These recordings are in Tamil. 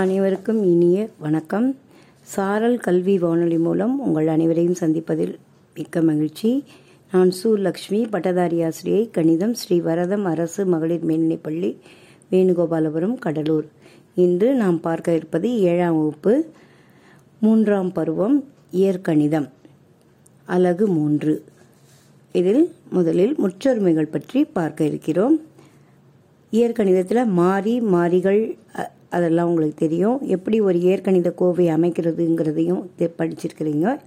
அனைவருக்கும் இனிய வணக்கம். சாரல் கல்வி வானொலி மூலம் உங்கள் அனைவரையும் சந்திப்பதில் மிக்க மகிழ்ச்சி. நான் சு லக்ஷ்மி பட்டதாரி ஆசிரியை கணிதம் ஸ்ரீ வரதம் அரசு மகளிர் மேல்நிலைப்பள்ளி வேணுகோபாலபுரம் கடலூர். இன்று நாம் பார்க்க இருப்பது ஏழாம் வகுப்பு மூன்றாம் பருவம் இயற்கணிதம் அலகு மூன்று. இதில் முதலில் முற்றொருமைகள் பற்றி பார்க்க இருக்கிறோம். இயற்கணிதத்தில் மாறி மாறிகள் அதெல்லாம் உங்களுக்கு தெரியும். எப்படி ஒரு இயற்கணித கோவை அமைக்கிறதுங்கிறதையும் தெ- படிச்சிருக்கிறீங்க.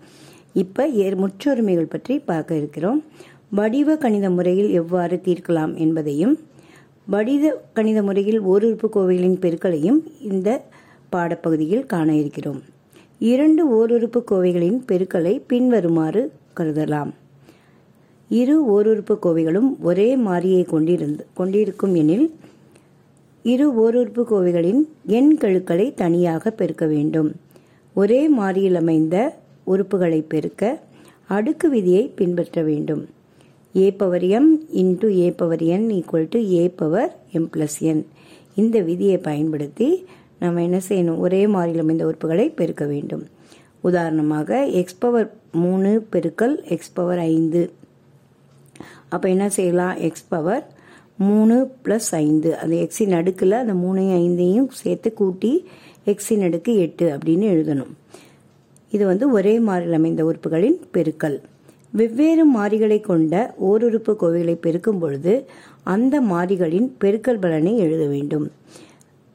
இப்போ ஏர் முற்றொருமைகள் பற்றி பார்க்க இருக்கிறோம். வடிவ கணித முறையில் எவ்வாறு தீர்க்கலாம் என்பதையும் வடிவ கணித முறையில் ஓருறுப்பு கோவைகளின் பெருக்களையும் இந்த பாடப்பகுதியில் காண இருக்கிறோம். இரண்டு ஓருறுப்பு கோவைகளின் பெருக்களை பின்வருமாறு கருதலாம். இரு ஓருறுப்பு கோவைகளும் ஒரே மாறியை கொண்டிருந்து கொண்டிருக்கும் எனில் இரு ஓருறுப்பு கோவைகளின் எண் கெழுக்களை தனியாக பெருக்க வேண்டும். ஒரே மாறியில் அமைந்த உறுப்புகளை பெருக்க அடுக்கு விதியை பின்பற்ற வேண்டும். A power M into A power N equal to A power M plus N இந்த விதியை பயன்படுத்தி நம்ம என்ன செய்யணும்? ஒரே மாறியில் அமைந்த உறுப்புகளை பெருக்க வேண்டும். உதாரணமாக எக்ஸ் பவர் மூணு பெருக்கல் எக்ஸ் பவர் ஐந்து. அப்போ என்ன செய்யலாம்? எக்ஸ் பவர் மூணு ப்ளஸ் ஐந்து. அந்த எக்ஸின் அடுக்கில் அந்த மூணையும் ஐந்தையும் சேர்த்து கூட்டி எக்ஸின் அடுக்கு எட்டு அப்படின்னு எழுதணும். இது வந்து ஒரே மாறில் அமைந்த உறுப்புகளின் பெருக்கல். வெவ்வேறு மாறிகளை கொண்ட ஓருறுப்பு கோவைகளை பெருக்கும் பொழுது அந்த மாறிகளின் பெருக்கல் பலனை எழுத வேண்டும்.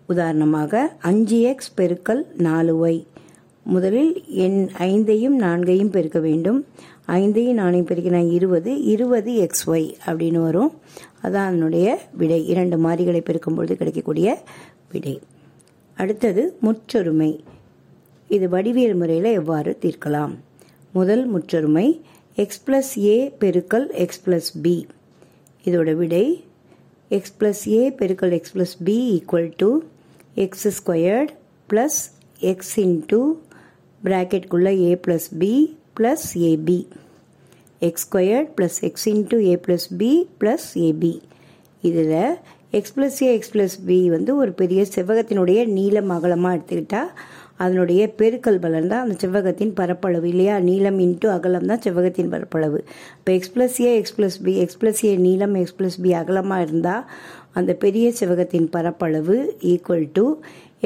உதாரணமாக அஞ்சு எக்ஸ் பெருக்கல் நாலு ஒய் முதலில் எண் ஐந்தையும் நான்கையும் பெருக்க வேண்டும். ஐந்தையும் நானே பெருக்கினா இருபது இருபது எக்ஸ் ஒய் அப்படின்னு வரும். அதான் அதனுடைய விடை. இரண்டு மாறிகளை பெருக்கும் பொழுது கிடைக்கக்கூடிய விடை. அடுத்தது முற்றொருமை. இது வடிவியல் முறையில் எவ்வாறு தீர்க்கலாம்? முதல் முற்றொருமை எக்ஸ் பிளஸ் ஏ பெருக்கல் எக்ஸ் பிளஸ் பி இதோட விடை எக்ஸ் பிளஸ் ஏ பெருக்கல் X plus B equal to X squared plus X into ப்ராக்கெட்குள்ளே A plus B plus AB X squared plus X into A plus B plus AB இதில் X plus A X plus B வந்து ஒரு பெரிய செவ்வகத்தினுடைய நீளம் அகலமாக எடுத்துக்கிட்டால் அதனுடைய பெருக்கல் பலன் தான் அந்த செவ்வகத்தின் பரப்பளவு. இல்லையா? நீளம் இன்ட்டு அகலம் தான் செவ்வகத்தின் பரப்பளவு. இப்போ X plus A X plus B X plus A நீளம் எக்ஸ் ப்ளஸ் பி அகலமாக இருந்தால் அந்த பெரிய செவ்வகத்தின் பரப்பளவு equal to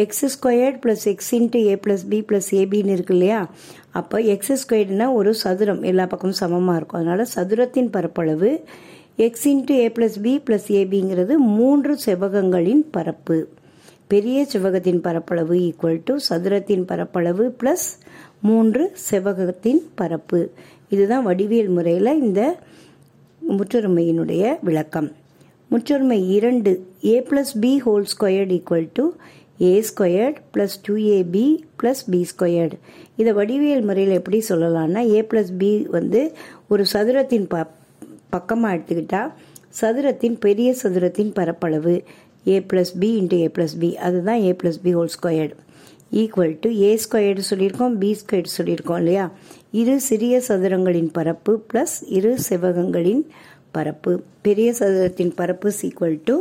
X squared plus X into A plus B plus ஏபின்னு இருக்கு இல்லையா? அப்போ எக்ஸ் ஸ்கொயர்டுனா ஒரு சதுரம். எல்லா பக்கமும் சமமாக இருக்கும். அதனால் சதுரத்தின் பரப்பளவு X into A plus B plus ஏபிங்கிறது மூன்று செவ்வகங்களின் பரப்பு. பெரிய செவ்வகத்தின் பரப்பளவு ஈக்குவல் டு சதுரத்தின் பரப்பளவு ப்ளஸ் மூன்று செவ்வகத்தின் பரப்பு. இதுதான் வடிவியல் முறையில் இந்த முற்றொருமையினுடைய விளக்கம். முற்றொருமை இரண்டு A plus B whole squared equal to A squared plus two A B plus B squared இதை வடிவியல் முறையில் எப்படி சொல்லலாம்னா ஏ ப்ளஸ் பி வந்து ஒரு சதுரத்தின் ப பக்கமாக எடுத்துக்கிட்டால் சதுரத்தின் பெரிய சதுரத்தின் பரப்பளவு. A plus B into A plus B அதுதான் A plus B whole squared equal to A squared சொல்லியிருக்கோம் பி ஸ்கொயர்டு சொல்லியிருக்கோம் இல்லையா? இரு சிறிய சதுரங்களின் பரப்பு ப்ளஸ் இரு செவ்வகங்களின் பரப்பு. பெரிய சதுரத்தின் பரப்பு ஈக்குவல் டு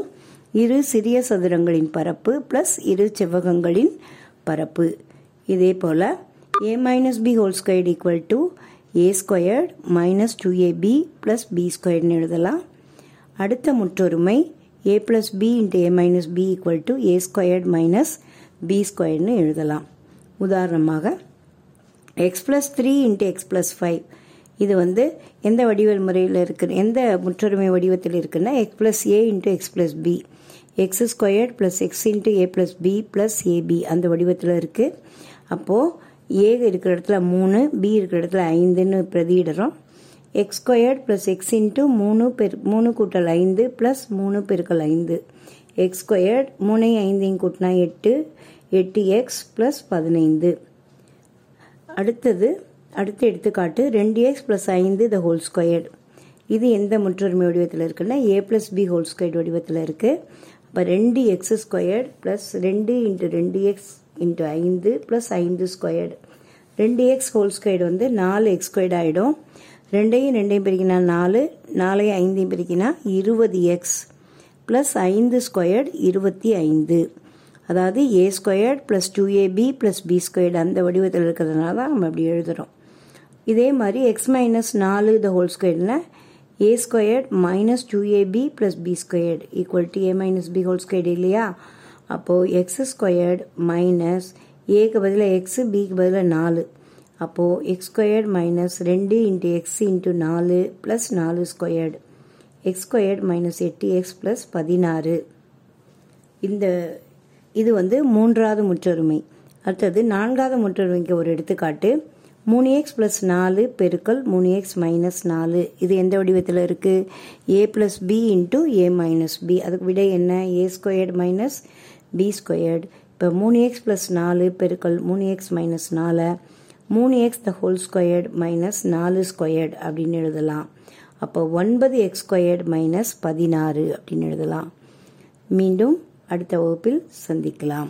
இரு சிறிய சதுரங்களின் பரப்பு ப்ளஸ் இரு செவ்வகங்களின் பரப்பு. இதே போல் A minus B whole squared equal to A squared minus two A B plus B ஸ்கொயர்டுன்னு எழுதலாம். அடுத்த முற்றொருமை A plus B into A minus B equal to A squared minus B ஸ்கொயர்னு எழுதலாம். உதாரணமாக X plus three into X plus five இது வந்து எந்த வடிவல் முறையில் இருக்கு எந்த முற்றுரிமை வடிவத்தில் இருக்குன்னா X plus A into X plus B X squared plus X into A plus B plus AB அந்த வடிவத்தில் இருக்குது அப்போது ஏ இருக்கிற இடத்துல மூணு பி இருக்கிற இடத்துல ஐந்துன்னு பிரதியிடுறோம். X squared plus X into மூணு பெரு மூணு கூட்டல் ஐந்து ப்ளஸ் மூணு பெருக்கல் ஐந்து. எக்ஸ் ஸ்கொயர்ட் மூணையும் ஐந்தையும் கூட்டினா எட்டு எட்டு எக்ஸ் ப்ளஸ் பதினைந்து. அடுத்தது அடுத்த எடுத்துக்காட்டு ரெண்டு எக்ஸ் ப்ளஸ் ஐந்து த ஹோல் ஸ்கொயர்டு இது எந்த முற்றொருமை வடிவத்தில் இருக்குன்னா A plus B whole squared வடிவத்தில் இருக்குது அப்போ ரெண்டு எக்ஸ் ஸ்கொயர்டு ப்ளஸ் ரெண்டு இன்ட்டு ரெண்டு எக்ஸ் இன்ட்டு ஐந்து ப்ளஸ் ஐந்து ஸ்கொயர்டு ரெண்டு எக்ஸ் ஹோல் ஸ்கொயர்டு வந்து நாலு எக்ஸ் ஸ்கொயர்டு ஆகிடும் ரெண்டையும் ரெண்டையும் பிரிக்கினா நாலு நாலையும் ஐந்தையும் பிரிக்கினா இருபது எக்ஸ் ப்ளஸ் ஐந்து ஸ்கொயர்டு இருபத்தி ஐந்து. அதாவது A squared plus two AB plus B squared அந்த வடிவத்தில் இருக்கிறதுனால தான் நம்ம அப்படி எழுதுகிறோம் இதே மாதிரி எக்ஸ் மைனஸ் நாலு the whole ஸ்கொயர்டில் A squared minus two AB plus B squared equal to A minus B whole squared இல்லையா? அப்போது எக்ஸ் ஸ்கொயர்டு மைனஸ் ஏக்கு பதிலாக எக்ஸு பிக்கு பதிலாக நாலு. அப்போது எக்ஸ் ஸ்கொயர்டு மைனஸ் ரெண்டு இன்ட்டு எக்ஸ் இன்ட்டு நாலு ப்ளஸ் நாலு ஸ்கொயர்டு எக்ஸ் ஸ்கொயர்டு மைனஸ் எட்டு எக்ஸ் ப்ளஸ் பதினாறு. இந்த இது வந்து மூன்றாவது முற்றொருமை. அடுத்தது நான்காவது முற்றொருமைக்கு ஒரு எடுத்துக்காட்டு. மூணு எக்ஸ் ப்ளஸ் நாலு பெருக்கல் மூணு எக்ஸ் மைனஸ் நாலு. இது எந்த வடிவத்தில் இருக்குது A plus B into A minus B அதுக்கு விட என்ன? A squared minus B squared இப்போ மூணு எக்ஸ் ப்ளஸ் நாலு பெருக்கல் மூணு எக்ஸ் மைனஸ் நாலு. மூணு X the whole squared minus நாலு ஸ்கொயர்டு அப்படின்னு எழுதலாம். அப்போ ஒன்பது எக்ஸ் ஸ்கொயர்டு மைனஸ் பதினாறு அப்படின்னு எழுதலாம். மீண்டும் அடுத்த வகுப்பில் சந்திக்கலாம்.